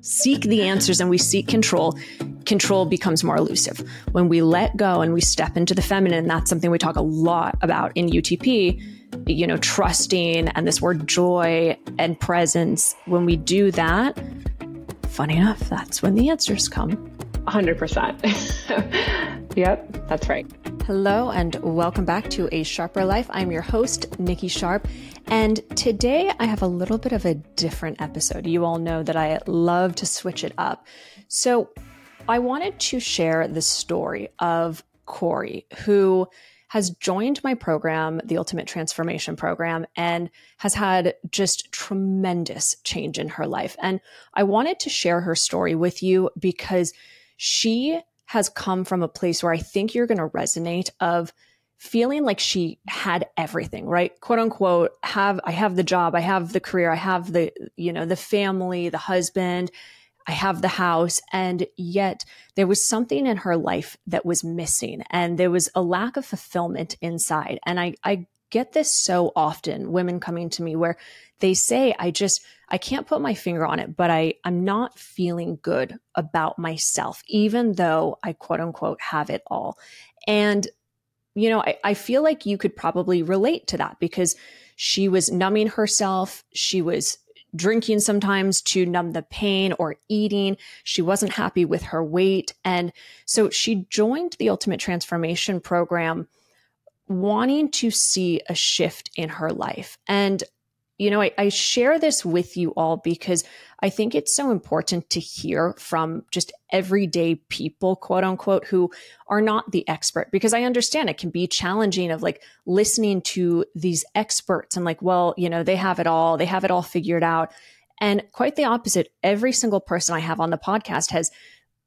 seek the answers and we seek control, control becomes more elusive. When we let go and we step into the feminine, that's something we talk a lot about in UTP, you know, trusting and this word joy and presence. When we do that, funny enough, that's when the answers come. 100%. yep, that's right. Hello, and welcome back to A Sharper Life. I'm your host, Nikki Sharp. And today I have a little bit of a different episode. You all know that I love to switch it up. So I wanted to share the story of Corrie, who has joined my program, the Ultimate Transformation Program, and has had just tremendous change in her life. And I wanted to share her story with you because she has come from a place where I think you're going to resonate of feeling like she had everything, right? Quote unquote, have, I have the job, I have the career, I have the, you know, the family, the husband, I have the house. And yet there was something in her life that was missing and there was a lack of fulfillment inside. And I, I get this so often, women coming to me where they say, I just, I can't put my finger on it, but I, I'm not feeling good about myself, even though I quote unquote have it all. And, you know, I, I feel like you could probably relate to that because she was numbing herself. She was drinking sometimes to numb the pain or eating. She wasn't happy with her weight. And so she joined the Ultimate Transformation Program wanting to see a shift in her life. And, you know, I, I, share this with you all because I think it's so important to hear from just everyday people, quote unquote, who are not the expert. Because I understand it can be challenging of like listening to these experts and like, well, you know, they have it all, they have it all figured out. And quite the opposite. Every single person I have on the podcast has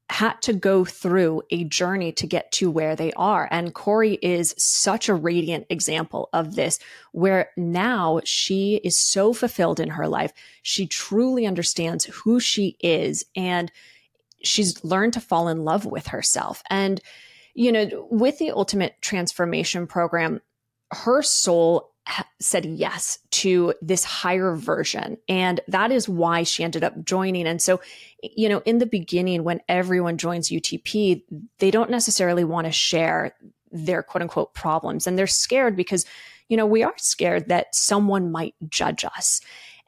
had to go through a journey to get to where they are. And Corrie is such a radiant example of this, where now she is so fulfilled in her life. She truly understands who she is and she's learned to fall in love with herself. And, you know, with the Ultimate Transformation Program, her soul said yes to this higher version. And that is why she ended up joining. And so, you know, in the beginning, when everyone joins UTP, they don't necessarily want to share their quote unquote problems. And they're scared because, you know, we are scared that someone might judge us.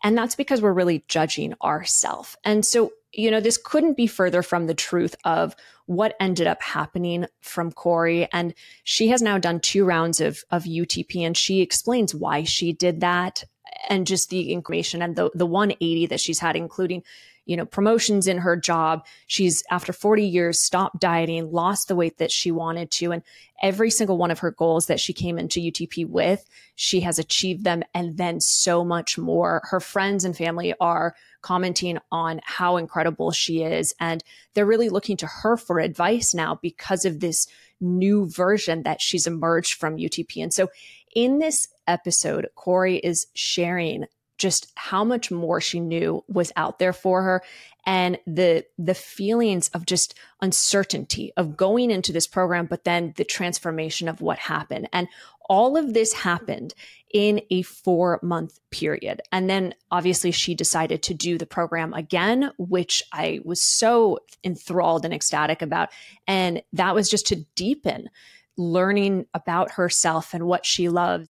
And that's because we're really judging ourselves. And so you know, this couldn't be further from the truth of what ended up happening from Corrie. And she has now done two rounds of, of UTP and she explains why she did that and just the information and the, the 180 that she's had, including, you know, promotions in her job. She's after 40 years stopped dieting, lost the weight that she wanted to. And every single one of her goals that she came into UTP with, she has achieved them and then so much more. Her friends and family are commenting on how incredible she is. And they're really looking to her for advice now because of this new version that she's emerged from UTP. And so in this episode, Corrie is sharing just how much more she knew was out there for her and the the feelings of just uncertainty of going into this program but then the transformation of what happened and all of this happened in a four month period. And then obviously she decided to do the program again, which I was so enthralled and ecstatic about. And that was just to deepen learning about herself and what she loves.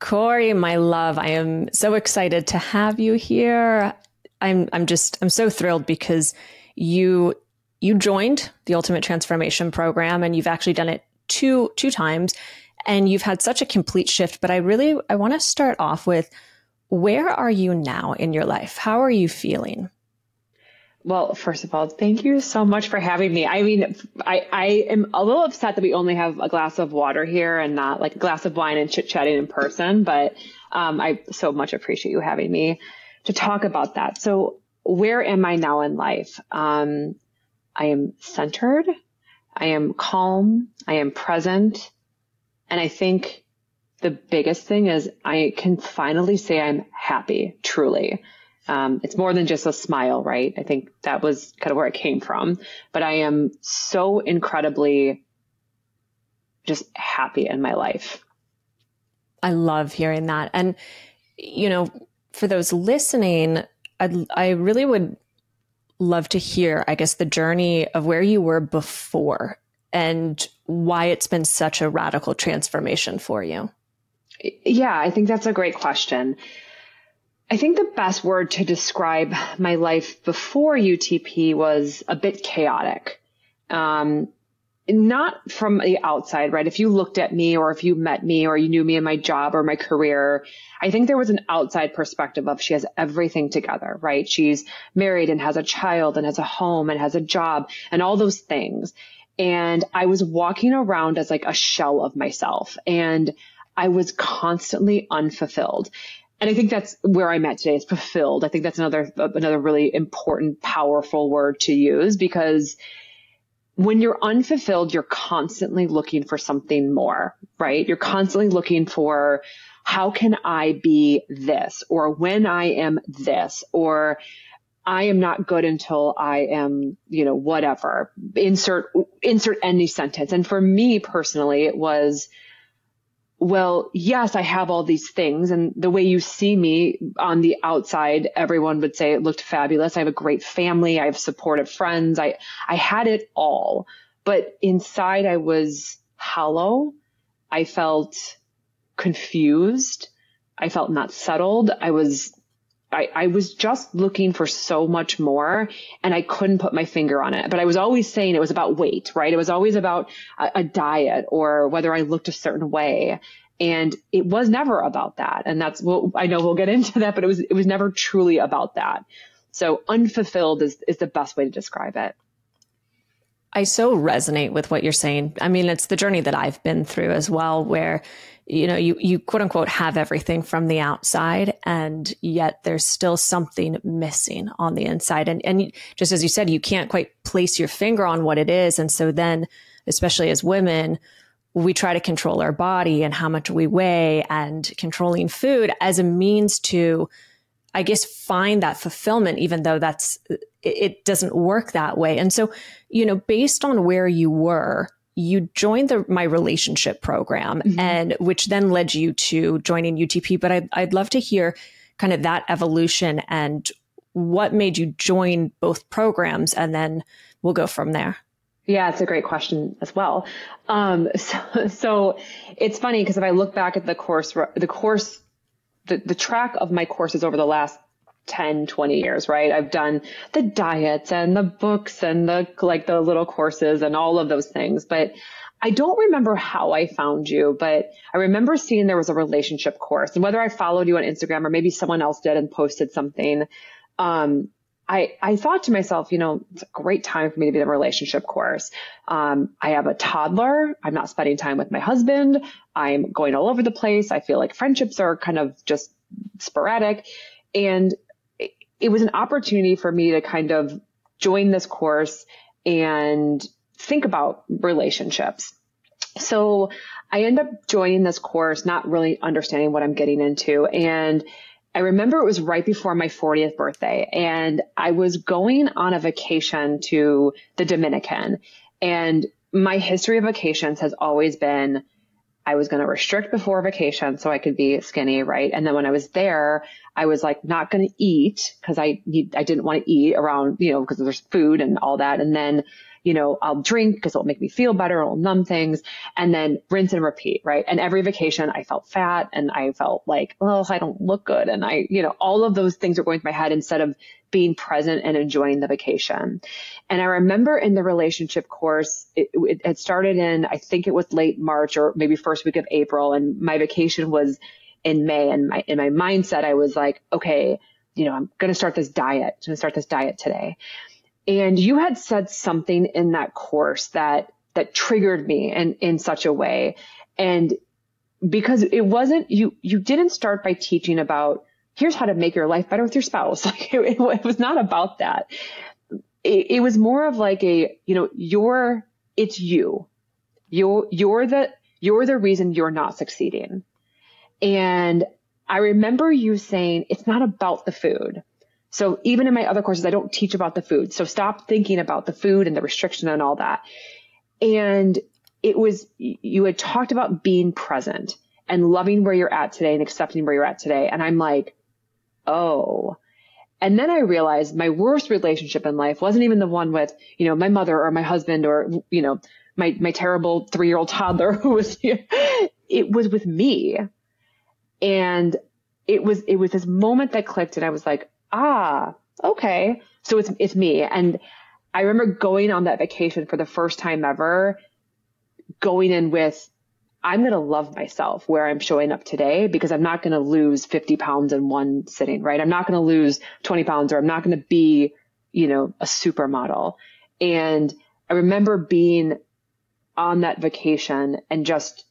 Corrie, my love, I am so excited to have you here. I'm I'm just I'm so thrilled because you you joined the Ultimate Transformation program and you've actually done it two two times and you've had such a complete shift. But I really, I want to start off with where are you now in your life? How are you feeling? Well, first of all, thank you so much for having me. I mean, I, I am a little upset that we only have a glass of water here and not like a glass of wine and chit chatting in person, but um, I so much appreciate you having me to talk about that. So, where am I now in life? Um, I am centered. I am calm. I am present. And I think the biggest thing is I can finally say I'm happy, truly. Um, it's more than just a smile, right? I think that was kind of where it came from. But I am so incredibly just happy in my life. I love hearing that. And, you know, for those listening, I, I really would love to hear, I guess, the journey of where you were before and why it's been such a radical transformation for you. Yeah, I think that's a great question. I think the best word to describe my life before UTP was a bit chaotic. Um, not from the outside, right? If you looked at me or if you met me or you knew me in my job or my career, I think there was an outside perspective of she has everything together, right? She's married and has a child and has a home and has a job and all those things. And I was walking around as like a shell of myself and I was constantly unfulfilled. And I think that's where I'm at today is fulfilled. I think that's another, another really important, powerful word to use because when you're unfulfilled, you're constantly looking for something more, right? You're constantly looking for how can I be this or when I am this or I am not good until I am, you know, whatever. Insert, insert any sentence. And for me personally, it was, well, yes, I have all these things. And the way you see me on the outside, everyone would say it looked fabulous. I have a great family. I have supportive friends. I, I had it all, but inside I was hollow. I felt confused. I felt not settled. I was I, I was just looking for so much more and I couldn't put my finger on it. But I was always saying it was about weight, right? It was always about a, a diet or whether I looked a certain way. And it was never about that. And that's well, I know we'll get into that, but it was, it was never truly about that. So unfulfilled is, is the best way to describe it. I so resonate with what you're saying. I mean, it's the journey that I've been through as well, where you know, you, you quote unquote have everything from the outside and yet there's still something missing on the inside. And, and just as you said, you can't quite place your finger on what it is. And so then, especially as women, we try to control our body and how much we weigh and controlling food as a means to, I guess, find that fulfillment, even though that's, it doesn't work that way. And so, you know, based on where you were, you joined the my relationship program mm-hmm. and which then led you to joining UTP but I'd, I'd love to hear kind of that evolution and what made you join both programs and then we'll go from there yeah, it's a great question as well. Um, so, so it's funny because if I look back at the course, the course, the, the track of my courses over the last 10, 20 years, right? I've done the diets and the books and the, like the little courses and all of those things, but I don't remember how I found you, but I remember seeing there was a relationship course and whether I followed you on Instagram or maybe someone else did and posted something. Um, I, I thought to myself, you know, it's a great time for me to be in a relationship course. Um, I have a toddler. I'm not spending time with my husband. I'm going all over the place. I feel like friendships are kind of just sporadic. And it was an opportunity for me to kind of join this course and think about relationships. So I end up joining this course, not really understanding what I'm getting into. And I remember it was right before my 40th birthday and I was going on a vacation to the Dominican and my history of vacations has always been I was going to restrict before vacation so I could be skinny, right? And then when I was there, I was like not going to eat because I I didn't want to eat around, you know, because there's food and all that. And then, you know, I'll drink because it'll make me feel better. It'll numb things and then rinse and repeat, right? And every vacation I felt fat and I felt like, well, I don't look good. And I, you know, all of those things are going through my head instead of being present and enjoying the vacation. And I remember in the relationship course, it, it had started in, I think it was late March or maybe first week of April. And my vacation was in May. And my, in my mindset, I was like, okay, you know, I'm going to start this diet. I'm going to start this diet today. And you had said something in that course that, that triggered me in, in such a way. And because it wasn't, you, you didn't start by teaching about here's how to make your life better with your spouse. Like it, it was not about that. It, it, was more of like a, you know, you're, it's you. You're, you're the, you're the reason you're not succeeding. And I remember you saying it's not about the food. So even in my other courses, I don't teach about the food. So stop thinking about the food and the restriction and all that. And it was, you had talked about being present and loving where you're at today and accepting where you're at today. And I'm like, oh. And then I realized my worst relationship in life wasn't even the one with, you know, my mother or my husband or, you know, my, my terrible three year old toddler who was, it was with me. And it was, it was this moment that clicked and I was like, ah, okay. So it's, it's me. And I remember going on that vacation for the first time ever, going in with, I'm going to love myself where I'm showing up today because I'm not going to lose 50 pounds in one sitting, right? I'm not going to lose 20 pounds or I'm not going to be, you know, a supermodel. And I remember being on that vacation and just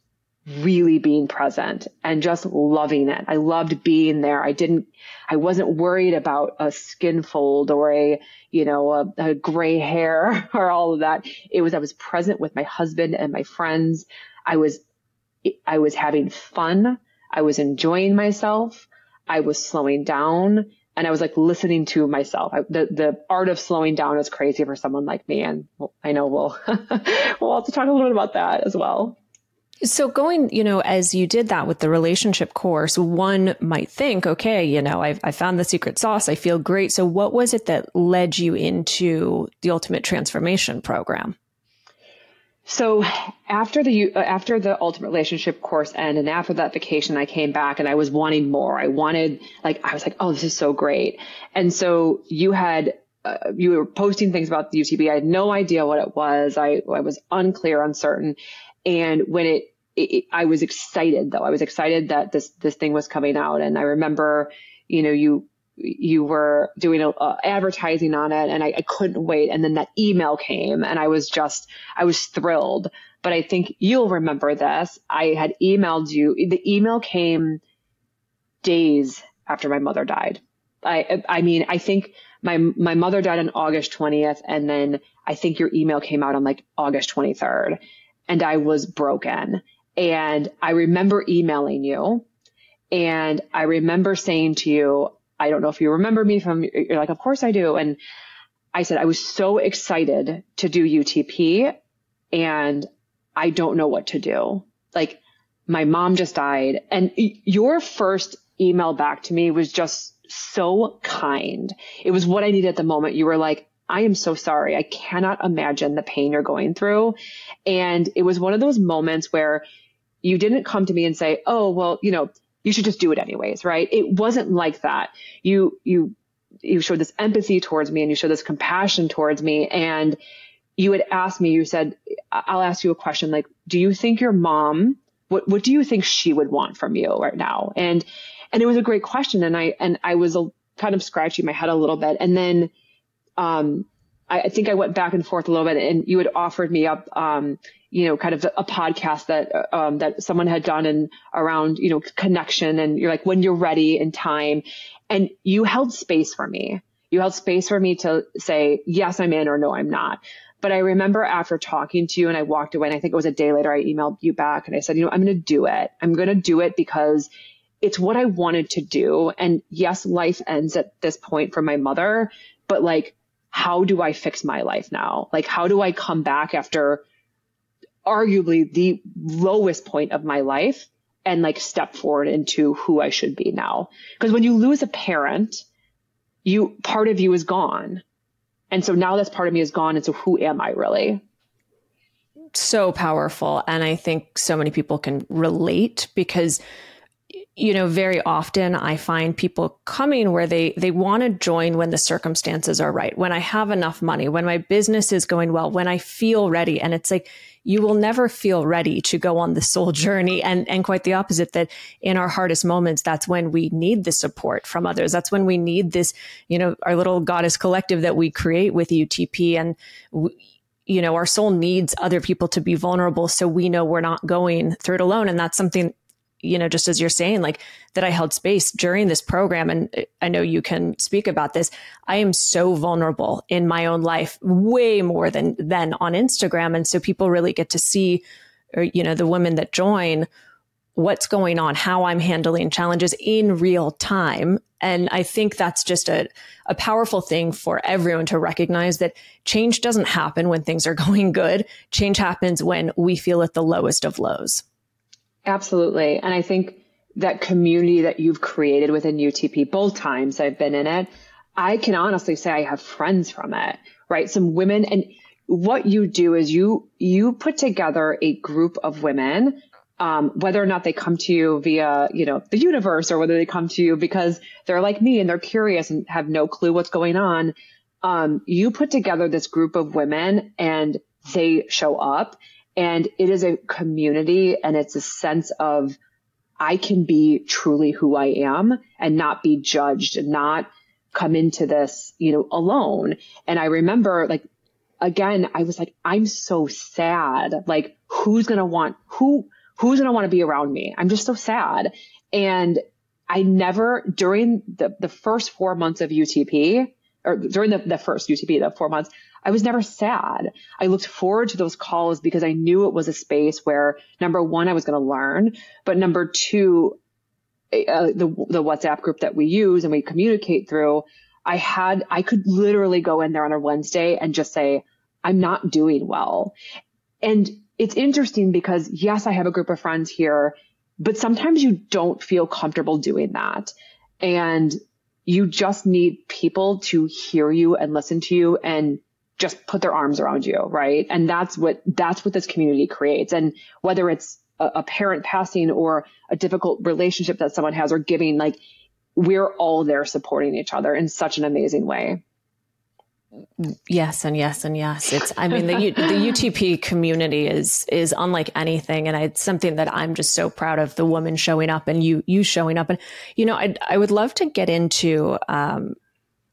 really being present and just loving it. I loved being there. I didn't, I wasn't worried about a skin fold or a, you know, a, a gray hair or all of that. It was, I was present with my husband and my friends. I was, I was having fun. I was enjoying myself. I was slowing down and I was like listening to myself. I, the the art of slowing down is crazy for someone like me, and I know we'll we'll have to talk a little bit about that as well. So going, you know, as you did that with the relationship course, one might think, okay, you know, I've, I found the secret sauce. I feel great. So what was it that led you into the ultimate transformation program? So after the, after the ultimate relationship course ended and after that vacation, I came back and I was wanting more. I wanted, like, I was like, oh, this is so great. And so you had uh, you were posting things about the UTP. I had no idea what it was. I, I was unclear, uncertain. And when it, it, I was excited though. I was excited that this, this thing was coming out. And I remember, you know, you, you were doing a, advertising on it and I, I couldn't wait. And then that email came and I was just, I was thrilled. But I think you'll remember this. I had emailed you. The email came days after my mother died. I, I mean, I think my, my mother died on August 20th. And then I think your email came out on like August 23rd and I was broken. And I remember emailing you and I remember saying to you, I don't know if you remember me from, you're like, of course I do. And I said, I was so excited to do UTP and I don't know what to do. Like my mom just died and your first email back to me was just so kind. It was what I needed at the moment. You were like, I am so sorry. I cannot imagine the pain you're going through. And it was one of those moments where you didn't come to me and say, Oh, well, you know, you should just do it anyways, right? It wasn't like that. You, you, you showed this empathy towards me and you showed this compassion towards me. And you had asked me, you said, I'll ask you a question like, do you think your mom, what, what do you think she would want from you right now? And, and it was a great question. And I, and I was a, kind of scratching my head a little bit. And then, um, I, I think I went back and forth a little bit and you had offered me up, um, you know, kind of a podcast that, um, that someone had done and around, you know, connection and you're like, when you're ready in time and you held space for me. You held space for me to say, yes, I'm in or no, I'm not. But I remember after talking to you and I walked away and I think it was a day later, I emailed you back and I said, you know, I'm going to do it. I'm going to do it because it's what I wanted to do. And yes, life ends at this point for my mother, but like, how do I fix my life now? Like, how do I come back after arguably the lowest point of my life and like step forward into who I should be now. Because when you lose a parent, you, part of you is gone. And so now this part of me is gone. And so who am I really? So powerful. And I think so many people can relate because you know very often i find people coming where they they want to join when the circumstances are right when i have enough money when my business is going well when i feel ready and it's like you will never feel ready to go on the soul journey. And, and quite the opposite, that in our hardest moments, that's when we need the support from others. That's when we need this, you know, our little goddess collective that we create with UTP. And, we, you know, our soul needs other people to be vulnerable so we know we're not going through it alone. And that's something you know, just as you're saying, like that I held space during this program. And eh, I know you can speak about this. I am so vulnerable in my own life, way more than, than on Instagram. And so people really get to see, or, you know, the women that join what's going on, how I'm handling challenges in real time. And I think that's just a, a powerful thing for everyone to recognize that change doesn't happen when things are going good. Change happens when we feel at the lowest of lows. Absolutely. And I think that community that you've created within UTP, both times I've been in it, I can honestly say I have friends from it, right? Some women and what you do is you, you put together a group of women um, whether or not they come to you via, you know, the universe or whether they come to you because they're like me and they're curious and have no clue what's going on. Um, you put together this group of women and they show up and it is a community and it's a sense of I can be truly who I am and not be judged and not come into this, you know, alone. And I remember like, again, I was like, I'm so sad. Like, who's to want, who, who's to want to be around me? I'm just so sad. And I never, during the, the first four months of UTP, or during the, the first UTP, the four months, I was never sad. I looked forward to those calls because I knew it was a space where number one, I was going to learn, but number two, uh, the, the WhatsApp group that we use and we communicate through, I had, I could literally go in there on a Wednesday and just say, I'm not doing well. And it's interesting because yes, I have a group of friends here, but sometimes you don't feel comfortable doing that. And you just need people to hear you and listen to you and just put their arms around you, right? And that's what, that's what this community creates. And whether it's a, a parent passing or a difficult relationship that someone has or giving, like we're all there supporting each other in such an amazing way. Yes, and yes, and yes. It's, I mean, the, the UTP community is, is unlike anything. And it's something that I'm just so proud of the woman showing up and you, you showing up. And, you know, I, I would love to get into, um,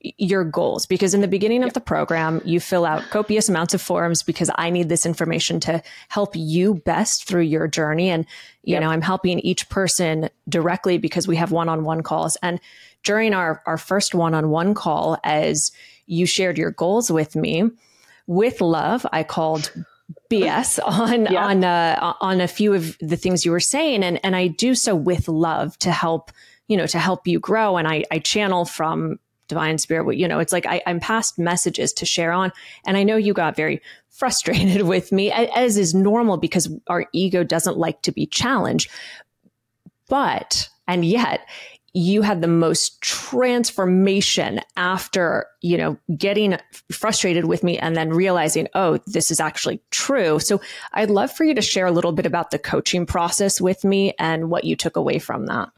your goals because in the beginning of the program you fill out copious amounts of forms because i need this information to help you best through your journey and you yep. know i'm helping each person directly because we have one-on-one calls and during our our first one-on-one call as you shared your goals with me. With love, I called BS on yeah. on uh, on a few of the things you were saying, and and I do so with love to help you know to help you grow, and I I channel from divine spirit. You know, it's like I, I'm past messages to share on, and I know you got very frustrated with me, as is normal because our ego doesn't like to be challenged. But and yet you had the most transformation after, you know, getting frustrated with me and then realizing, oh, this is actually true. So I'd love for you to share a little bit about the coaching process with me and what you took away from that.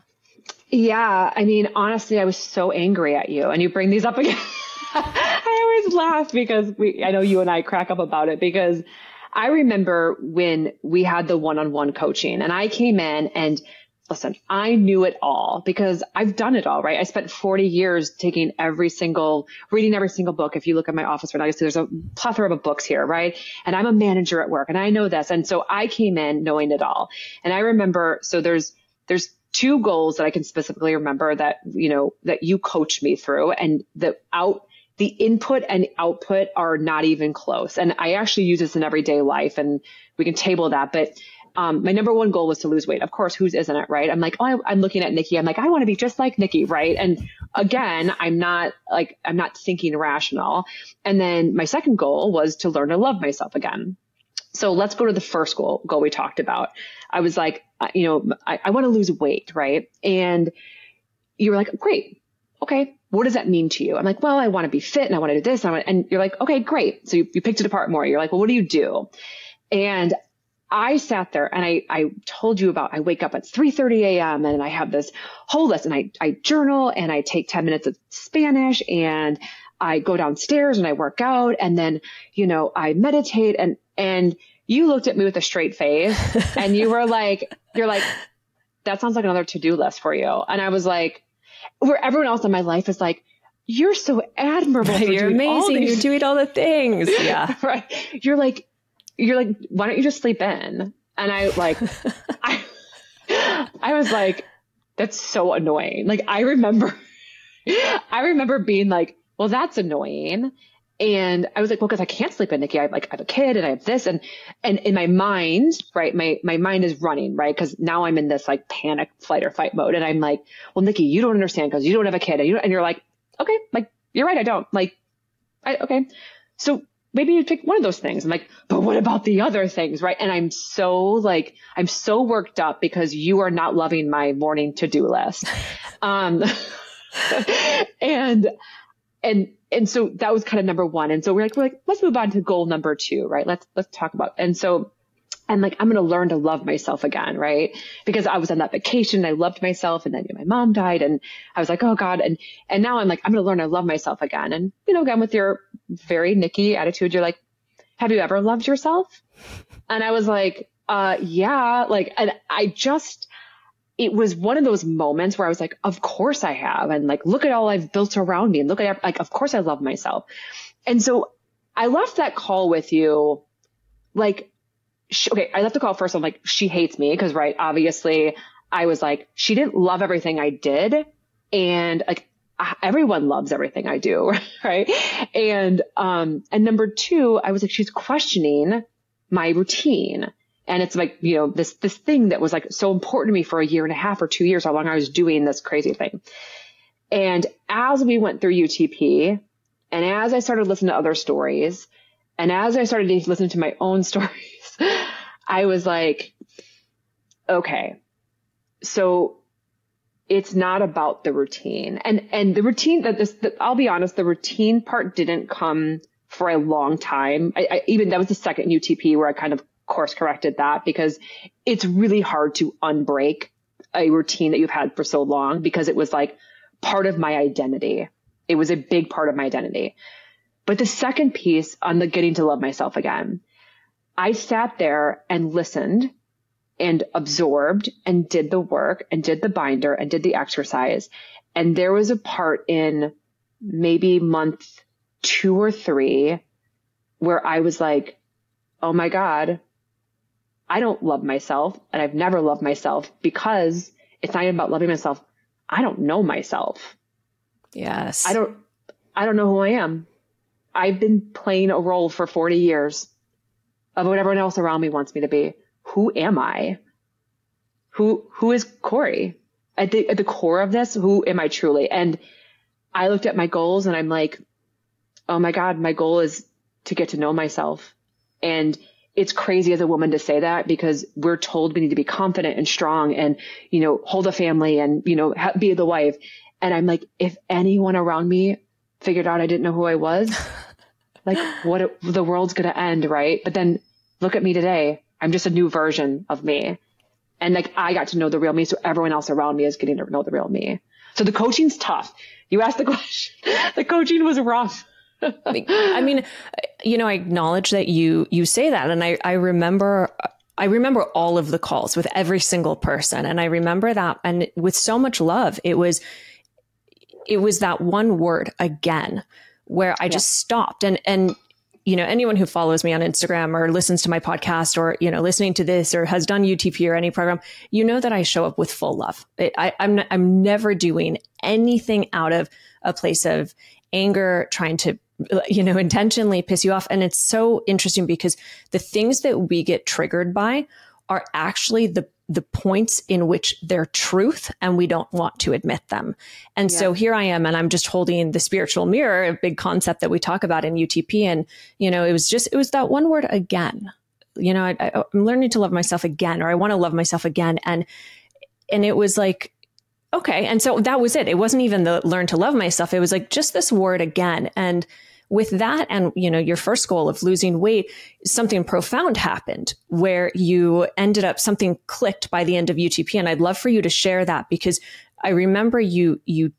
Yeah. I mean, honestly, I was so angry at you and you bring these up again. I always laugh because we, I know you and I crack up about it because I remember when we had the one-on-one coaching and I came in and listen, I knew it all because I've done it all, right? I spent 40 years taking every single, reading every single book. If you look at my office right now, you see there's a plethora of books here, right? And I'm a manager at work and I know this. And so I came in knowing it all. And I remember, so there's, there's two goals that I can specifically remember that, you know, that you coached me through and the out, the input and output are not even close. And I actually use this in everyday life and we can table that, but um, my number one goal was to lose weight. Of course, whose isn't it, right? I'm like, oh, I, am looking at Nikki. I'm like, I want to be just like Nikki, right? And again, I'm not like, I'm not thinking rational. And then my second goal was to learn to love myself again. So let's go to the first goal, goal we talked about. I was like, uh, you know, I, I want to lose weight, right? And you were like, great. Okay. What does that mean to you? I'm like, well, I want to be fit and I want to do this. And, and you're like, okay, great. So you, you picked it apart more. You're like, well, what do you do? And I sat there and I, I told you about, I wake up at 3.30 a.m. and I have this whole list and I, I journal and I take 10 minutes of Spanish and I go downstairs and I work out and then, you know, I meditate and, and you looked at me with a straight face and you were like, you're like, that sounds like another to-do list for you. And I was like, where everyone else in my life is like, you're so admirable. you're amazing. You're doing all the things. Yeah. right. You're like, you're like, why don't you just sleep in? And I like, I, I was like, that's so annoying. Like, I remember, I remember being like, well, that's annoying. And I was like, well, cause I can't sleep in Nikki. I have like, I have a kid and I have this and, and in my mind, right, my, my mind is running, right? Cause now I'm in this like panic flight or fight mode. And I'm like, well, Nikki, you don't understand cause you don't have a kid and you and you're like, okay, like, you're right. I don't like, I, okay. So maybe you pick one of those things. I'm like, but what about the other things? Right. And I'm so like, I'm so worked up because you are not loving my morning to do list. um, and and, and so that was kind of number one. And so we're like, we're like, let's move on to goal number two, right? Let's, let's talk about, and so, and like, I'm going to learn to love myself again, right? Because I was on that vacation, and I loved myself, and then you know, my mom died, and I was like, oh God, and and now I'm like, I'm going to learn to love myself again. And you know, again with your very Nikki attitude, you're like, have you ever loved yourself? And I was like, uh, yeah, like, and I just, it was one of those moments where I was like, of course I have. And like, look at all I've built around me and look at, like, of course I love myself. And so I left that call with you, like, she, okay, I left the call first. I'm like, she hates me because, right, obviously I was like, she didn't love everything I did. And like, everyone loves everything I do, right? And, um, and number two, I was like, she's questioning my routine. And it's like, you know, this, this thing that was like so important to me for a year and a half or two years, how long I was doing this crazy thing. And as we went through UTP and as I started listening to other stories and as I started to listen to my own stories, I was like, okay, so it's not about the routine and, and the routine that this, the, I'll be honest, the routine part didn't come for a long time. I, I, even that was the second UTP where I kind of course corrected that because it's really hard to unbreak a routine that you've had for so long because it was like part of my identity. It was a big part of my identity. But the second piece on the getting to love myself again, I sat there and listened and absorbed and did the work and did the binder and did the exercise. And there was a part in maybe month two or three where I was like, Oh my God, I don't love myself and I've never loved myself because it's not even about loving myself. I don't know myself. Yes. I don't, I don't know who I am. I've been playing a role for 40 years of what everyone else around me wants me to be. Who am I? Who, who is Corrie? At the, at the core of this, who am I truly? And I looked at my goals and I'm like, oh my God, my goal is to get to know myself. And it's crazy as a woman to say that because we're told we need to be confident and strong and, you know, hold a family and, you know, be the wife. And I'm like, if anyone around me figured out I didn't know who I was, like what it, the world's going to end. Right. But then look at me today. I'm just a new version of me. And like I got to know the real me. So everyone else around me is getting to know the real me. So the coaching's tough. You asked the question. the coaching was rough. I mean, you know, I acknowledge that you you say that, and I I remember I remember all of the calls with every single person, and I remember that, and with so much love, it was it was that one word again, where I yeah. just stopped, and and you know anyone who follows me on Instagram or listens to my podcast or you know listening to this or has done UTP or any program, you know that I show up with full love. I, I'm I'm never doing anything out of a place of anger, trying to you know, intentionally piss you off. And it's so interesting because the things that we get triggered by are actually the the points in which they're truth and we don't want to admit them. And yeah. so here I am and I'm just holding the spiritual mirror, a big concept that we talk about in UTP. And, you know, it was just, it was that one word again. You know, I, I, I'm learning to love myself again, or I want to love myself again. And, and it was like, okay. And so that was it. It wasn't even the learn to love myself. It was like just this word again. And, with that and you know your first goal of losing weight something profound happened where you ended up something clicked by the end of utp and i'd love for you to share that because i remember you you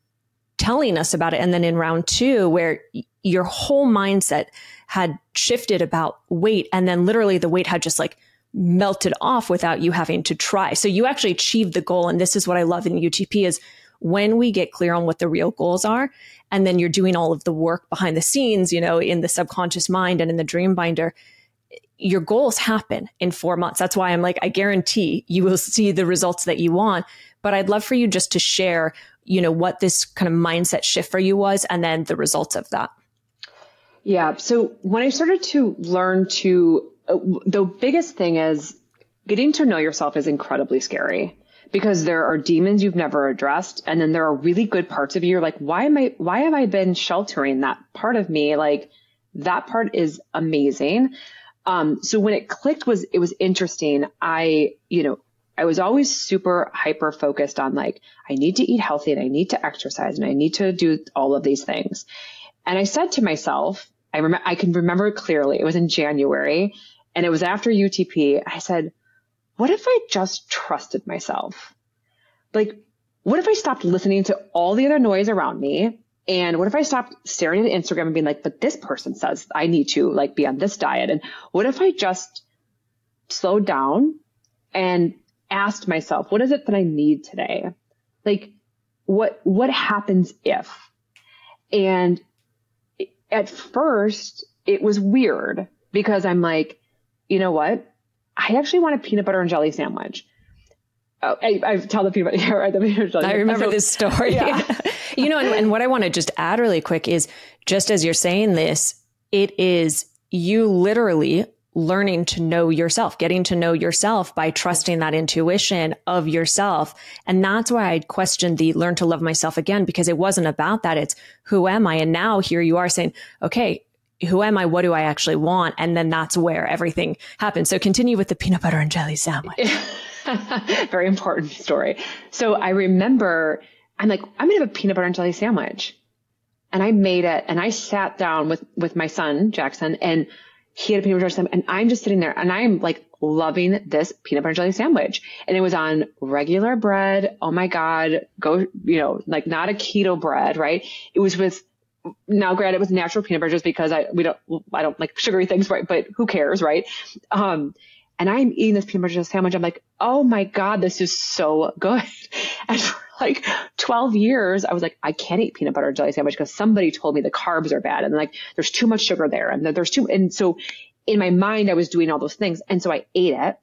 telling us about it. And then in round two where your whole mindset had shifted about weight and then literally the weight had just like melted off without you having to try. So you actually achieved the goal. And this is what i love in utp is when we get clear on what the real goals are and then you're doing all of the work behind the scenes, you know, in the subconscious mind and in the dream binder, your goals happen in four months. That's why I'm like, I guarantee you will see the results that you want. But I'd love for you just to share, you know, what this kind of mindset shift for you was and then the results of that. Yeah. So when I started to learn to, uh, the biggest thing is getting to know yourself is incredibly scary because there are demons you've never addressed. And then there are really good parts of you. You're like, why am I, why have I been sheltering that part of me? Like that part is amazing. Um, so when it clicked was, it was interesting. I, you know, I was always super hyper focused on like, I need to eat healthy and I need to exercise and I need to do all of these things. And I said to myself, I remember, I can remember clearly. It was in January and it was after UTP. I said, what if I just trusted myself? Like, what if I stopped listening to all the other noise around me? And what if I stopped staring at Instagram and being like, but this person says I need to like be on this diet? And what if I just slowed down and asked myself, what is it that I need today? Like, what, what happens if? And at first it was weird because I'm like, you know what? I actually want a peanut butter and jelly sandwich. Oh, I, I tell the peanut butter, the peanut jelly. I remember so, this story. Yeah. you know, and, and what I want to just add really quick is just as you're saying this, it is you literally learning to know yourself, getting to know yourself by trusting that intuition of yourself. And that's why I questioned the learn to love myself again, because it wasn't about that. It's who am I? And now here you are saying, okay, who am I? What do I actually want? And then that's where everything happens. So continue with the peanut butter and jelly sandwich. Very important story. So I remember I'm like, I'm going to have a peanut butter and jelly sandwich. And I made it and I sat down with, with my son, Jackson, and he had a peanut butter and jelly sandwich and I'm just sitting there and I'm like loving this peanut butter and jelly sandwich. And it was on regular bread. Oh my God. Go, you know, like not a keto bread, right? It was with, now granted it was natural peanut butter just because I, we don't, I don't like sugary things, right? But who cares, right? Um, and I'm eating this peanut butter sandwich. I'm like, oh my God, this is so good. And for like 12 years, I was like, I can't eat peanut butter jelly sandwich because somebody told me the carbs are bad and like there's too much sugar there and there's too, and so in my mind, I was doing all those things. And so I ate it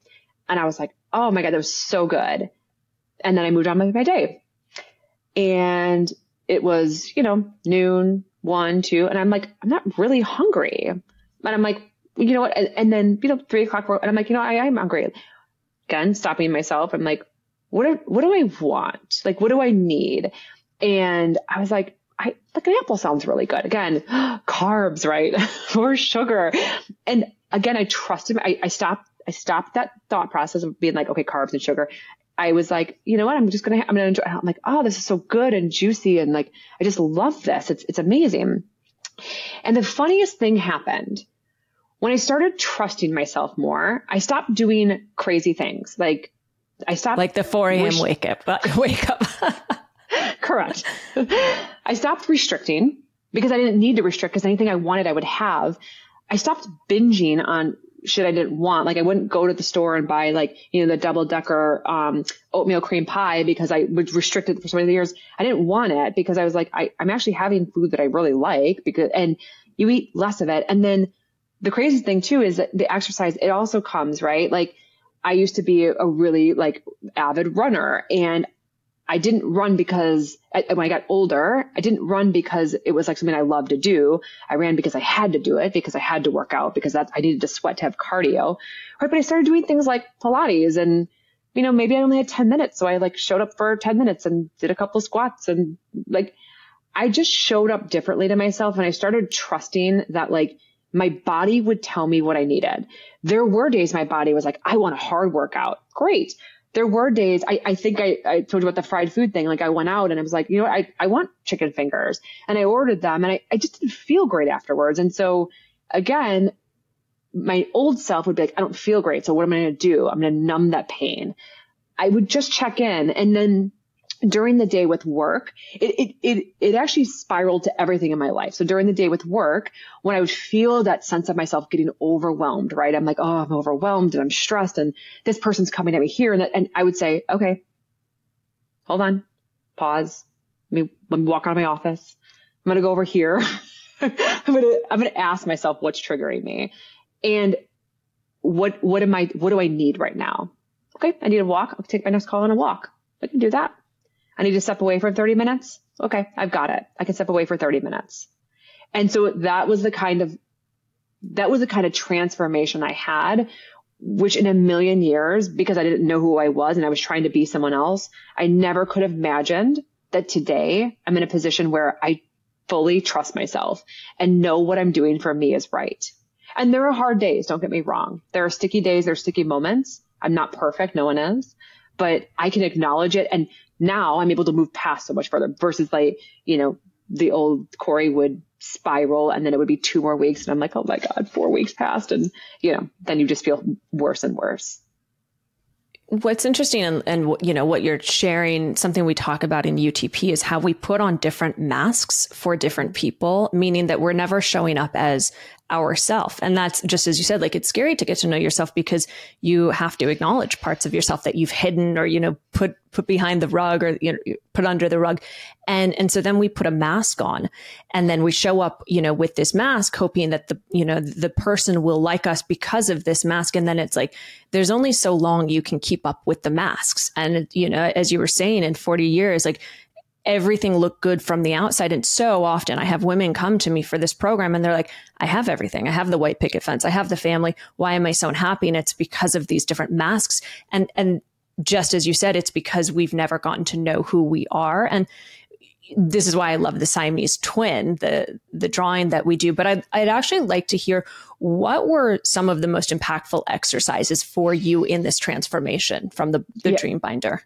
and I was like, oh my God, that was so good. And then I moved on with my day and it was, you know, noon, one, two, and I'm like, I'm not really hungry. And I'm like, you know what? And, and then, you know, three o'clock, four, and I'm like, you know, I am hungry. Again, stopping myself. I'm like, what do, what do I want? Like, what do I need? And I was like, I like an apple sounds really good. Again, carbs, right? More sugar. And again, I trusted, I, I stopped, I stopped that thought process of being like, okay, carbs and sugar. I was like, you know what? I'm just going to, I'm going to enjoy. I'm like, oh, this is so good and juicy. And like, I just love this. It's, it's amazing. And the funniest thing happened when I started trusting myself more. I stopped doing crazy things. Like I stopped like the 4 a.m. wake up, uh, wake up. Correct. I stopped restricting because I didn't need to restrict because anything I wanted, I would have. I stopped binging on shit I didn't want. Like I wouldn't go to the store and buy like, you know, the double decker, um, oatmeal cream pie because I was restricted for so many years. I didn't want it because I was like, I, I'm actually having food that I really like because, and you eat less of it. And then the crazy thing too is that the exercise, it also comes, right? Like I used to be a really like avid runner and I didn't run because I, when I got older, I didn't run because it was like something I loved to do. I ran because I had to do it because I had to work out because that's, I needed to sweat to have cardio. Right. But I started doing things like Pilates and, you know, maybe I only had 10 minutes. So I like showed up for 10 minutes and did a couple squats and like I just showed up differently to myself and I started trusting that like my body would tell me what I needed. There were days my body was like, I want a hard workout. Great there were days I, I think I, I told you about the fried food thing. Like I went out and I was like, you know what, I, I want chicken fingers and I ordered them and I, I just didn't feel great afterwards. And so again, my old self would be like, I don't feel great. So what am I to do? I'm to numb that pain. I would just check in and then during the day with work, it, it, it, it actually spiraled to everything in my life. So during the day with work, when I would feel that sense of myself getting overwhelmed, right? I'm like, oh, I'm overwhelmed and I'm stressed and this person's coming at me here. And, that, and I would say, okay, hold on, pause. Let me, let me walk out of my office. I'm going to go over here. I'm going to, I'm going to ask myself what's triggering me and what, what am I, what do I need right now? Okay. I need a walk. I'll take my next call on a walk. I can do that. I need to step away for 30 minutes. Okay, I've got it. I can step away for 30 minutes. And so that was the kind of, that was the kind of transformation I had, which in a million years, because I didn't know who I was and I was trying to be someone else, I never could have imagined that today I'm in a position where I fully trust myself and know what I'm doing for me is right. And there are hard days. Don't get me wrong. There are sticky days. There are sticky moments. I'm not perfect. No one is, but I can acknowledge it and now I'm able to move past so much further versus like, you know, the old Corrie would spiral and then it would be two more weeks. And I'm like, oh my God, four weeks passed. And, you know, then you just feel worse and worse. What's interesting and, and, you know what you're sharing something we talk about in UTP is how we put on different masks for different people meaning that we're never showing up as ourself. And that's just as you said, like it's scary to get to know yourself because you have to acknowledge parts of yourself that you've hidden or, you know, put, put behind the rug or, you know, put under the rug. And, and so then we put a mask on and then we show up, you know, with this mask, hoping that the, you know, the person will like us because of this mask. And then it's like, there's only so long you can keep up with the masks. And, you know, as you were saying in 40 years, like everything looked good from the outside. And so often I have women come to me for this program and they're like, I have everything. I have the white picket fence. I have the family. Why am I so unhappy? And it's because of these different masks. And, and just as you said, it's because we've never gotten to know who we are. And this is why I love the Siamese twin, the, the drawing that we do. But I'd, I'd actually like to hear what were some of the most impactful exercises for you in this transformation from the, the yeah. dream binder?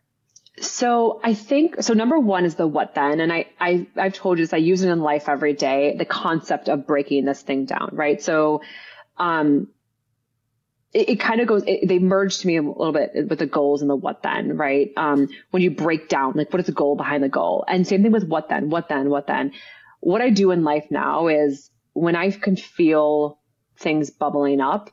So I think so. Number one is the what then, and I, I I've told you this. I use it in life every day. The concept of breaking this thing down, right? So, um, it, it kind of goes. It, they merge to me a little bit with the goals and the what then, right? Um, when you break down, like what is the goal behind the goal, and same thing with what then, what then, what then. What I do in life now is when I can feel things bubbling up,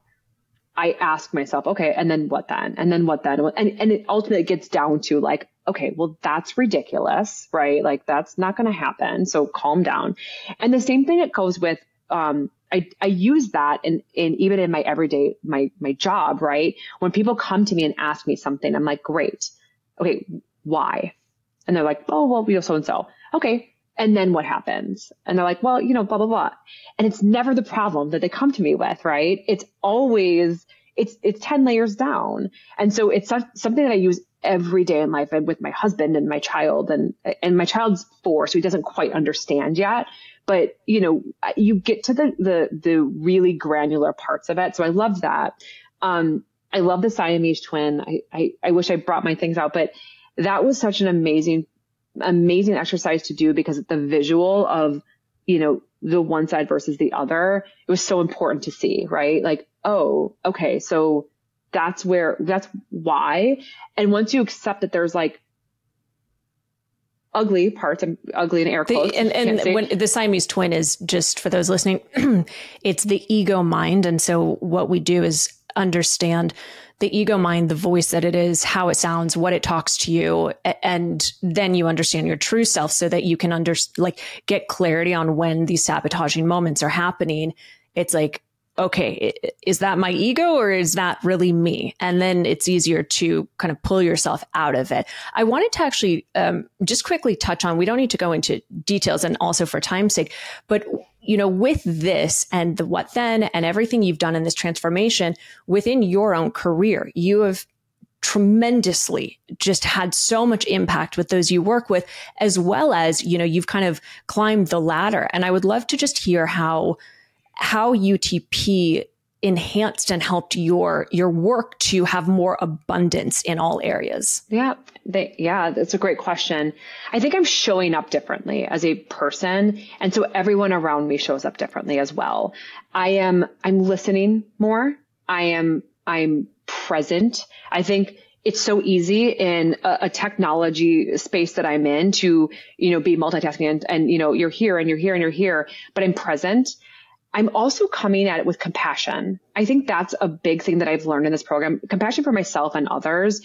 I ask myself, okay, and then what then? And then what then? And, and it ultimately gets down to like, okay, well, that's ridiculous, right? Like that's not going to happen. So calm down. And the same thing it goes with, um, I, I use that in, in even in my everyday, my, my job, right? When people come to me and ask me something, I'm like, great. Okay. Why? And they're like, oh, well, we know so and so. Okay. And then what happens? And they're like, well, you know, blah, blah, blah. And it's never the problem that they come to me with, right? It's always, it's, it's 10 layers down. And so it's something that I use every day in life and with my husband and my child and, and my child's four, so he doesn't quite understand yet. But, you know, you get to the, the, the really granular parts of it. So I love that. Um, I love the Siamese twin. I, I, I wish I brought my things out, but that was such an amazing, amazing exercise to do because the visual of, you know, the one side versus the other, it was so important to see, right? Like, oh, okay. So that's where, that's why. And once you accept that there's like ugly parts, I'm ugly in air quotes. The, and and when the Siamese twin is just for those listening, it's the ego mind. And so what we do is understand the ego mind, the voice that it is, how it sounds, what it talks to you, and then you understand your true self so that you can under like get clarity on when these sabotaging moments are happening. It's like okay, is that my ego or is that really me? And then it's easier to kind of pull yourself out of it. I wanted to actually um, just quickly touch on, we don't need to go into details and also for time's sake, but you know, with this and the what then and everything you've done in this transformation within your own career, you have tremendously just had so much impact with those you work with, as well as, you know, you've kind of climbed the ladder. And I would love to just hear how how UTP enhanced and helped your your work to have more abundance in all areas? Yeah, they, yeah, that's a great question. I think I'm showing up differently as a person, and so everyone around me shows up differently as well. I am I'm listening more. I am I'm present. I think it's so easy in a, a, technology space that I'm in to, you know, be multitasking and, and, you know, you're here and you're here and you're here, but I'm present. I'm also coming at it with compassion. I think that's a big thing that I've learned in this program, compassion for myself and others.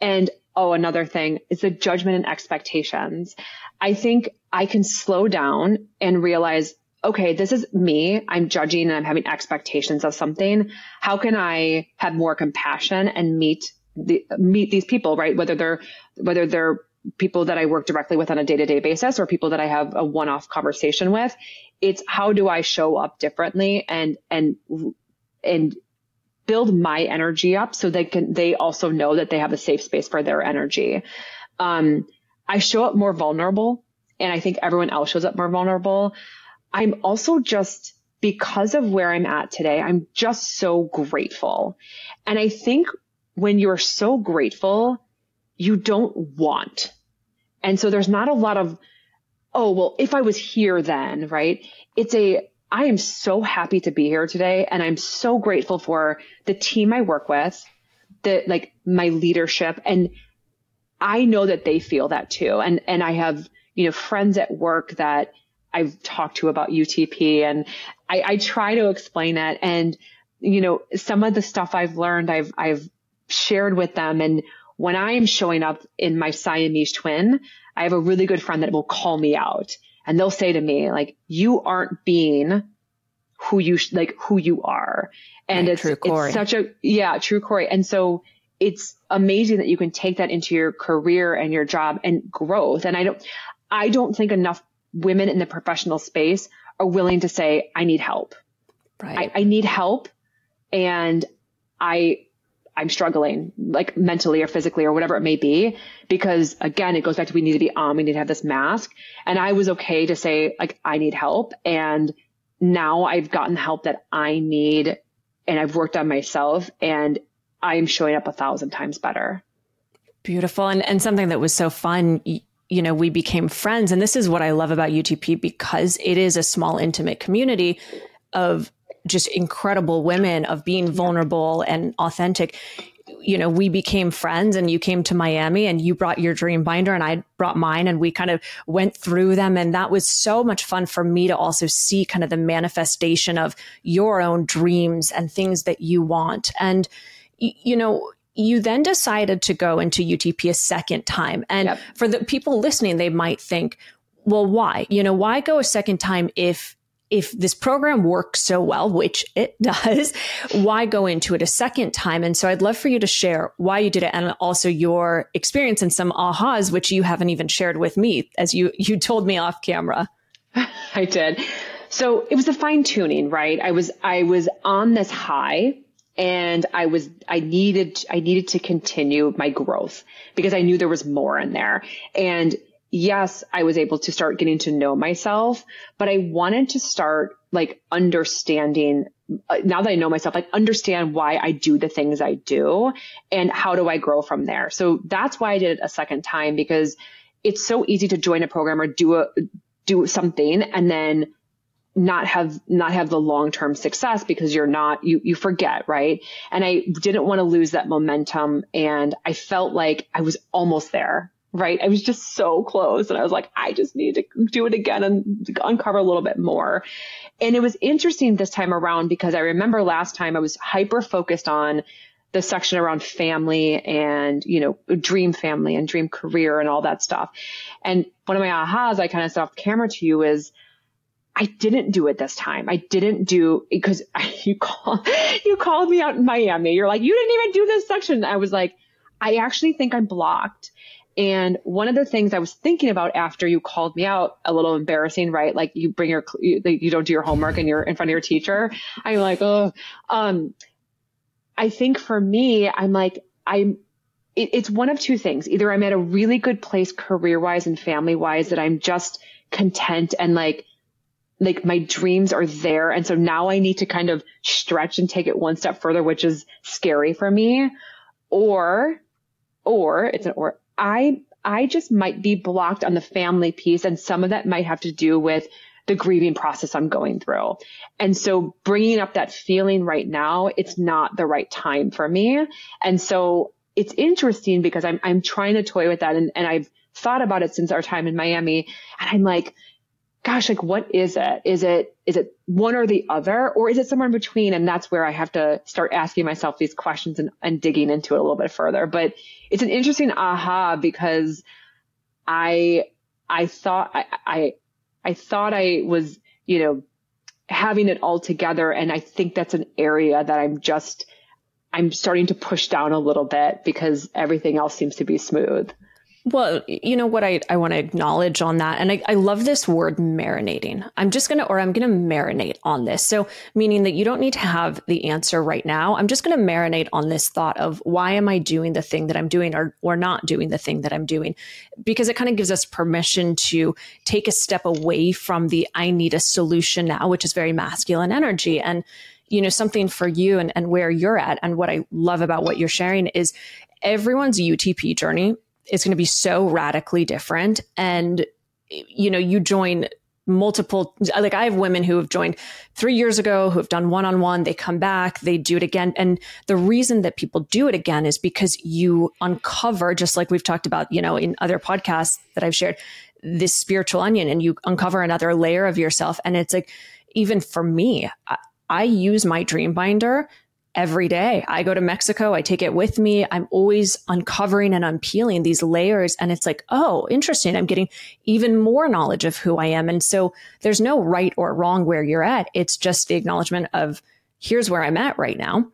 And oh, another thing is the judgment and expectations. I think I can slow down and realize, okay, this is me. I'm judging and I'm having expectations of something. How can I have more compassion and meet the, meet these people, right? Whether they're, whether they're people that I work directly with on a day to day basis or people that I have a one off conversation with. It's how do I show up differently and, and, and build my energy up so they can, they also know that they have a safe space for their energy. Um, I show up more vulnerable and I think everyone else shows up more vulnerable. I'm also just, because of where I'm at today, I'm just so grateful. And I think when you're so grateful, you don't want. And so there's not a lot of oh, well, if I was here then, right? It's a, I am so happy to be here today. And I'm so grateful for the team I work with, the, like my leadership. And I know that they feel that too. And, and I have, you know, friends at work that I've talked to about UTP and I, I try to explain it. And, you know, some of the stuff I've learned, I've, I've shared with them. And when I'm showing up in my Siamese twin, I have a really good friend that will call me out and they'll say to me, like, you aren't being who you, sh- like, who you are. And right, it's, it's such a, yeah, true Corrie. And so it's amazing that you can take that into your career and your job and growth. And I don't, I don't think enough women in the professional space are willing to say, I need help. Right. I, I need help and I I'm struggling, like mentally or physically or whatever it may be. Because again, it goes back to we need to be on, we need to have this mask. And I was okay to say, like, I need help. And now I've gotten help that I need and I've worked on myself and I'm showing up a thousand times better. Beautiful. And, and something that was so fun, you know, we became friends. And this is what I love about UTP because it is a small, intimate community of just incredible women of being vulnerable and authentic you know, we became friends and you came to Miami and you brought your dream binder and I brought mine and we kind of went through them. And that was so much fun for me to also see kind of the manifestation of your own dreams and things that you want. And, you know, you then decided to go into UTP a second time. And yep. for the people listening, they might think, well, why? You know, why go a second time if if this program works so well, which it does, why go into it a second time? And so I'd love for you to share why you did it and also your experience and some ahas, which you haven't even shared with me as you, you told me off camera. I did. So it was a fine tuning, right? I was, I was on this high and I was, I needed, I needed to continue my growth because I knew there was more in there. And yes, I was able to start getting to know myself, but I wanted to start like understanding uh, now that I know myself, like understand why I do the things I do and how do I grow from there. So that's why I did it a second time because it's so easy to join a program or do a, do something and then not have not have the long-term success because you're not you you forget right and i didn't want to lose that momentum and i felt like i was almost there right? I was just so close and I was like, I just need to do it again and uncover a little bit more. And it was interesting this time around because I remember last time I was hyper focused on the section around family and, you know, dream family and dream career and all that stuff. And one of my ahas I kind of set off camera to you is, I didn't do it this time. I didn't do because you call you called me out in Miami. You're like, you didn't even do this section. I was like, I actually think I'm blocked. And one of the things I was thinking about after you called me out, a little embarrassing, right? Like you bring your, you, you don't do your homework and you're in front of your teacher. I'm like, oh, um, I think for me, I'm like, I'm, it, it's one of two things. Either I'm at a really good place career wise and family wise that I'm just content and like, like my dreams are there. And so now I need to kind of stretch and take it one step further, which is scary for me. Or, or it's an or I, I just might be blocked on the family piece. And some of that might have to do with the grieving process I'm going through. And so bringing up that feeling right now, it's not the right time for me. And so it's interesting because I'm, I'm trying to toy with that. And, and I've thought about it since our time in Miami. And I'm like, gosh, like what is it? Is it, is it one or the other or is it somewhere in between? And that's where I have to start asking myself these questions and, and digging into it a little bit further. But it's an interesting aha because I, I thought, I, I, I thought I was, you know, having it all together. And I think that's an area that I'm just, I'm starting to push down a little bit because everything else seems to be smooth. Well, you know what I, I want to acknowledge on that. And I, I love this word marinating. I'm just going to, or I'm going to marinate on this. So, meaning that you don't need to have the answer right now. I'm just going to marinate on this thought of why am I doing the thing that I'm doing or, or not doing the thing that I'm doing? Because it kind of gives us permission to take a step away from the I need a solution now, which is very masculine energy. And, you know, something for you and, and where you're at. And what I love about what you're sharing is everyone's UTP journey is going to be so radically different. And you know, you join multiple like i have women who have joined three years ago who have done one-on-one they come back they do it again and the reason that people do it again is because you uncover just like we've talked about you know in other podcasts that i've shared this spiritual onion and you uncover another layer of yourself and it's like even for me I, I use my dream binder every day. I go to Mexico, I take it with me. I'm always uncovering and unpeeling these layers. And it's like, oh, interesting. I'm getting even more knowledge of who I am. And so there's no right or wrong where you're at. It's just the acknowledgement of here's where I'm at right now.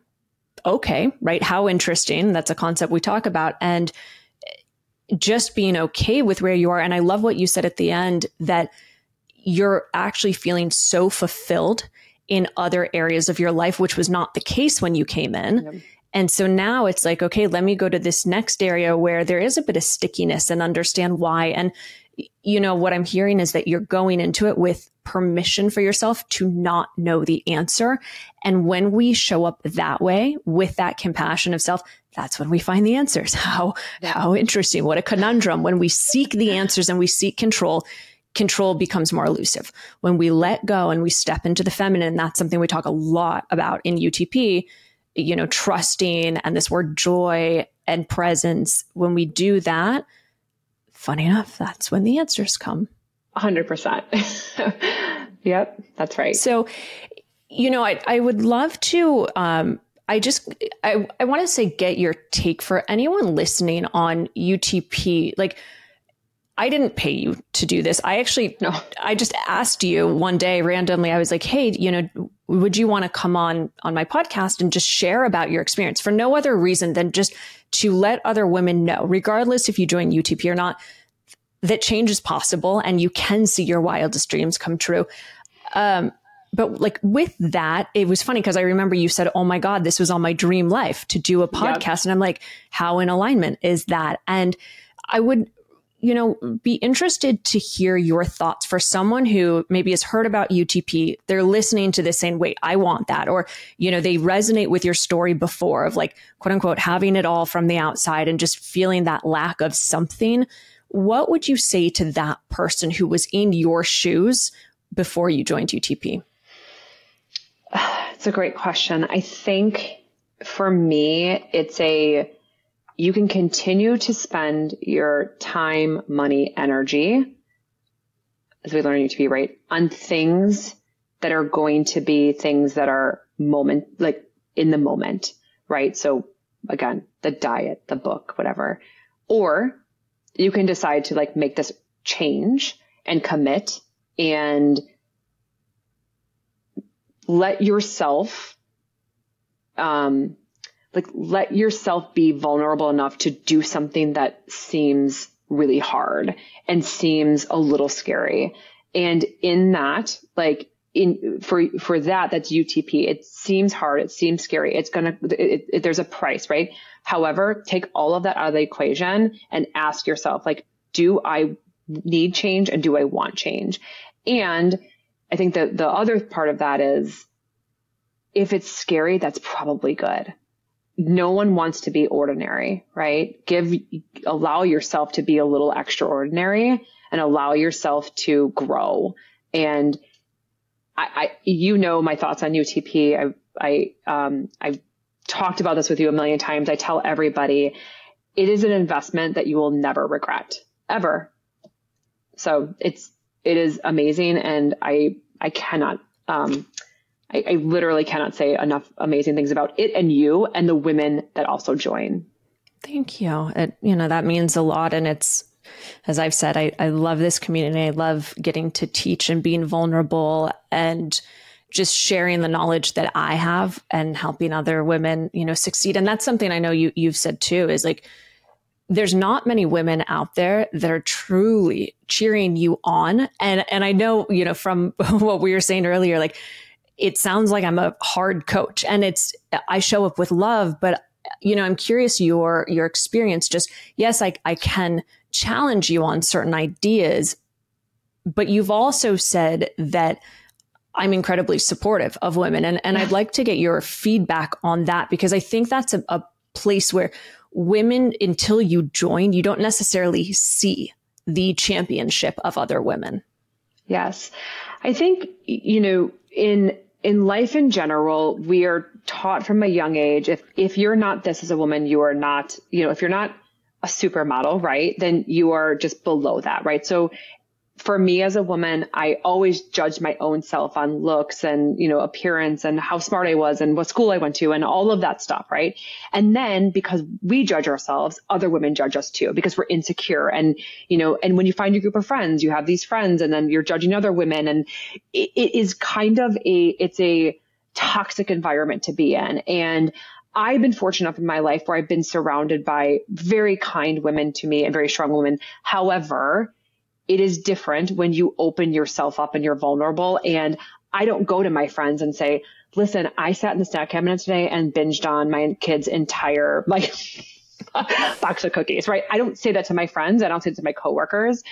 Okay, right? How interesting. That's a concept we talk about. And just being okay with where you are. And I love what you said at the end that you're actually feeling so fulfilled in other areas of your life, which was not the case when you came in. Yep. And so now it's like, okay, let me go to this next area where there is a bit of stickiness and understand why. And, you know, what I'm hearing is that you're going into it with permission for yourself to not know the answer. And when we show up that way with that compassion of self, that's when we find the answers. How, how interesting. What a conundrum. When we seek the answers and we seek control, control becomes more elusive. When we let go and we step into the feminine, that's something we talk a lot about in UTP, you know, trusting and this word joy and presence. When we do that, funny enough, that's when the answers come. 100%. yep, that's right. So, you know, I, I would love to, um, I just I, I want to say get your take for anyone listening on UTP. Like I didn't pay you to do this. I actually, no. I just asked you one day randomly. I was like, "Hey, you know, would you want to come on on my podcast and just share about your experience for no other reason than just to let other women know, regardless if you join UTP or not, that change is possible and you can see your wildest dreams come true." Um, but like with that, it was funny because I remember you said, "Oh my God, this was on my dream life to do a podcast," yep. and I'm like, "How in alignment is that?" And I would you know, be interested to hear your thoughts for someone who maybe has heard about UTP. They're listening to this saying, wait, I want that. Or, you know, they resonate with your story before of like, quote unquote, having it all from the outside and just feeling that lack of something. What would you say to that person who was in your shoes before you joined UTP? It's a great question. I think for me, it's a, you can continue to spend your time, money, energy, as we learn you to be right, on things that are going to be things that are moment, like in the moment, right? So again, the diet, the book, whatever. Or you can decide to like make this change and commit and let yourself um, like let yourself be vulnerable enough to do something that seems really hard and seems a little scary. And in that, like in for for that, that's UTP. It seems hard. It seems scary. It's gonna. It, it, there's a price, right? However, take all of that out of the equation and ask yourself, like, do I need change and do I want change? And I think that the other part of that is, if it's scary, that's probably good no one wants to be ordinary, right? Give, allow yourself to be a little extraordinary and allow yourself to grow. And I, I you know, my thoughts on UTP. I, I, um, I've talked about this with you a million times. I tell everybody it is an investment that you will never regret ever. So it's, it is amazing. And I, I cannot, um, I, I literally cannot say enough amazing things about it and you and the women that also join. Thank you. It, you know, that means a lot. And it's, as I've said, I, I love this community. I love getting to teach and being vulnerable and just sharing the knowledge that I have and helping other women, you know, succeed. And that's something I know you, you've said too, is like, there's not many women out there that are truly cheering you on. And, and I know, you know, from what we were saying earlier, like it sounds like I'm a hard coach and it's, I show up with love, but you know, I'm curious your, your experience. Just yes, I, I can challenge you on certain ideas, but you've also said that I'm incredibly supportive of women. And, and I'd like to get your feedback on that because I think that's a, a place where women, until you join, you don't necessarily see the championship of other women? Yes. I think, you know, in, in life in general, we are taught from a young age, if, if you're not this as a woman, you are not, you know, if you're not a supermodel, right? Then you are just below that, right? So for me as a woman, I always judged my own self on looks and, you know, appearance and how smart I was and what school I went to and all of that stuff, right? And then because we judge ourselves, other women judge us too because we're insecure. And, you know, and when you find your group of friends, you have these friends and then you're judging other women and it, it is kind of a, it's a toxic environment to be in. And I've been fortunate enough in my life where I've been surrounded by very kind women to me and very strong women. However, it is different when you open yourself up and you're vulnerable. And I don't go to my friends and say, listen, I sat in the snack cabinet today and binged on my kid's entire like box of cookies, right? I don't say that to my friends. I don't say it to my coworkers.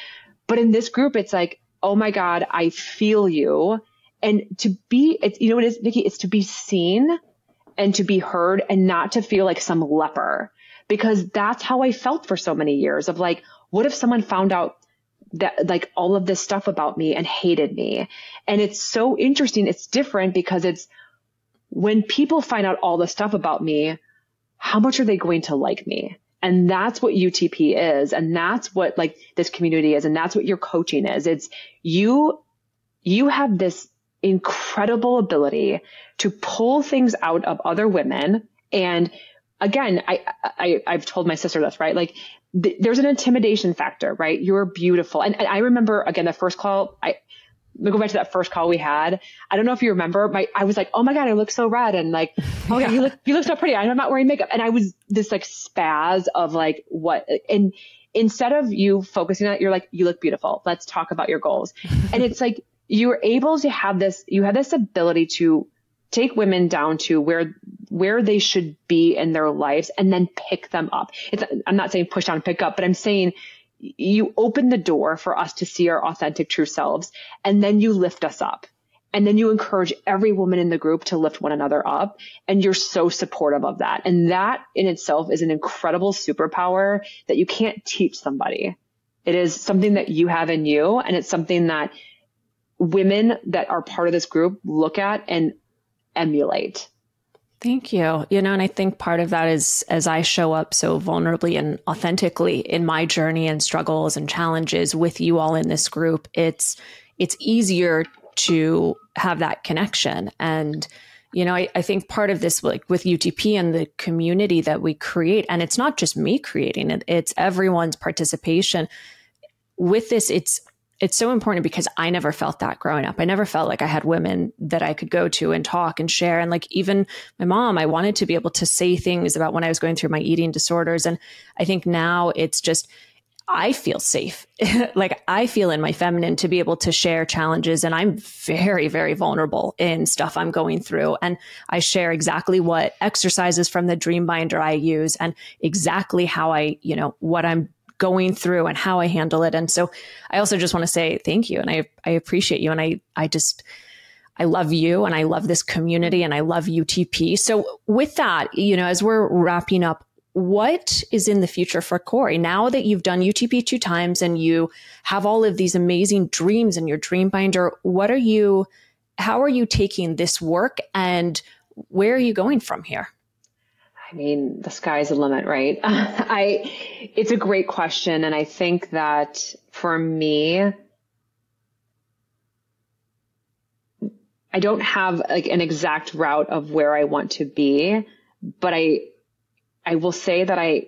But in this group, it's like, oh my God, I feel you. And to be, it's, you know what it is, Nikki? It's to be seen and to be heard and not to feel like some leper because that's how I felt for so many years of like, what if someone found out that like all of this stuff about me and hated me. And it's so interesting. It's different because it's when people find out all the stuff about me, how much are they going to like me? And that's what UTP is. And that's what like this community is. And that's what your coaching is. It's you, you have this incredible ability to pull things out of other women. And again, I, I, I've told my sister this, right? Like th- there's an intimidation factor, right? You're beautiful. And, and I remember again, the first call, I, go back to that first call we had. I don't know if you remember, my, I was like, oh my God, I look so red. And like, oh yeah, you look, you look so pretty. I'm not wearing makeup. And I was this like spaz of like what, and instead of you focusing on it, you're like, you look beautiful. Let's talk about your goals. and it's like, you're able to have this, you have this ability to take women down to where where they should be in their lives and then pick them up. It's, I'm not saying push down pick up, but I'm saying you open the door for us to see our authentic true selves and then you lift us up. And then you encourage every woman in the group to lift one another up. And you're so supportive of that. And that in itself is an incredible superpower that you can't teach somebody. It is something that you have in you. And it's something that women that are part of this group look at and emulate. Thank you. You know, and I think part of that is as I show up so vulnerably and authentically in my journey and struggles and challenges with you all in this group, it's it's easier to have that connection. And, you know, I, I think part of this like with UTP and the community that we create, and it's not just me creating it, it's everyone's participation. With this, it's it's so important because I never felt that growing up. I never felt like I had women that I could go to and talk and share. And like even my mom, I wanted to be able to say things about when I was going through my eating disorders. And I think now it's just, I feel safe. like I feel in my feminine to be able to share challenges. And I'm very, very vulnerable in stuff I'm going through. And I share exactly what exercises from the dream binder I use and exactly how I, you know, what I'm going through and how I handle it. And so I also just want to say thank you and I I appreciate you and I I just I love you and I love this community and I love UTP. So with that, you know, as we're wrapping up, what is in the future for Corrie now that you've done UTP two times and you have all of these amazing dreams in your dream binder? What are you, how are you taking this work and where are you going from here? I mean, the sky's the limit, right? I, it's a great question. And I think that for me, I don't have like an exact route of where I want to be, but I, I will say that I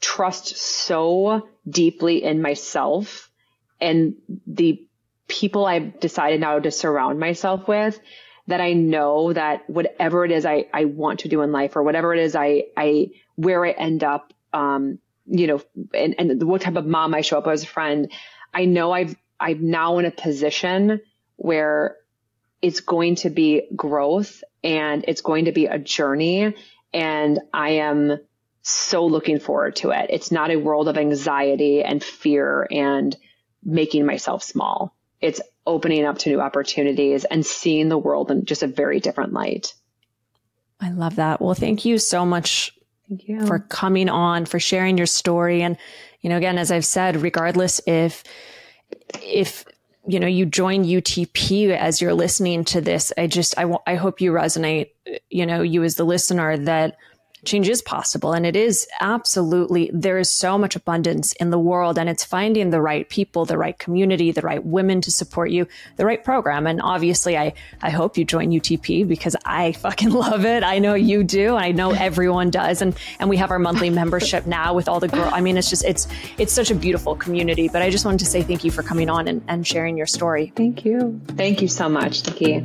trust so deeply in myself and the people I've decided now to surround myself with that I know that whatever it is I, I want to do in life or whatever it is I, I, where I end up, um, you know, and, and what type of mom I show up as a friend, I know I've, I'm now in a position where it's going to be growth and it's going to be a journey. And I am so looking forward to it. It's not a world of anxiety and fear and making myself small. It's opening up to new opportunities and seeing the world in just a very different light. I love that. Well, thank you so much Thank you. For coming on, for sharing your story. And, you know, again, as I've said, regardless if, if, you know, you join UTP as you're listening to this, I just, I, I hope you resonate, you know, you as the listener that, change is possible. And it is absolutely, there is so much abundance in the world and it's finding the right people, the right community, the right women to support you, the right program. And obviously I, I hope you join UTP because I fucking love it. I know you do. I know everyone does. And, and we have our monthly membership now with all the girls. I mean, it's just, it's, it's such a beautiful community, but I just wanted to say thank you for coming on and, and sharing your story. Thank you. Thank you so much, Nikki.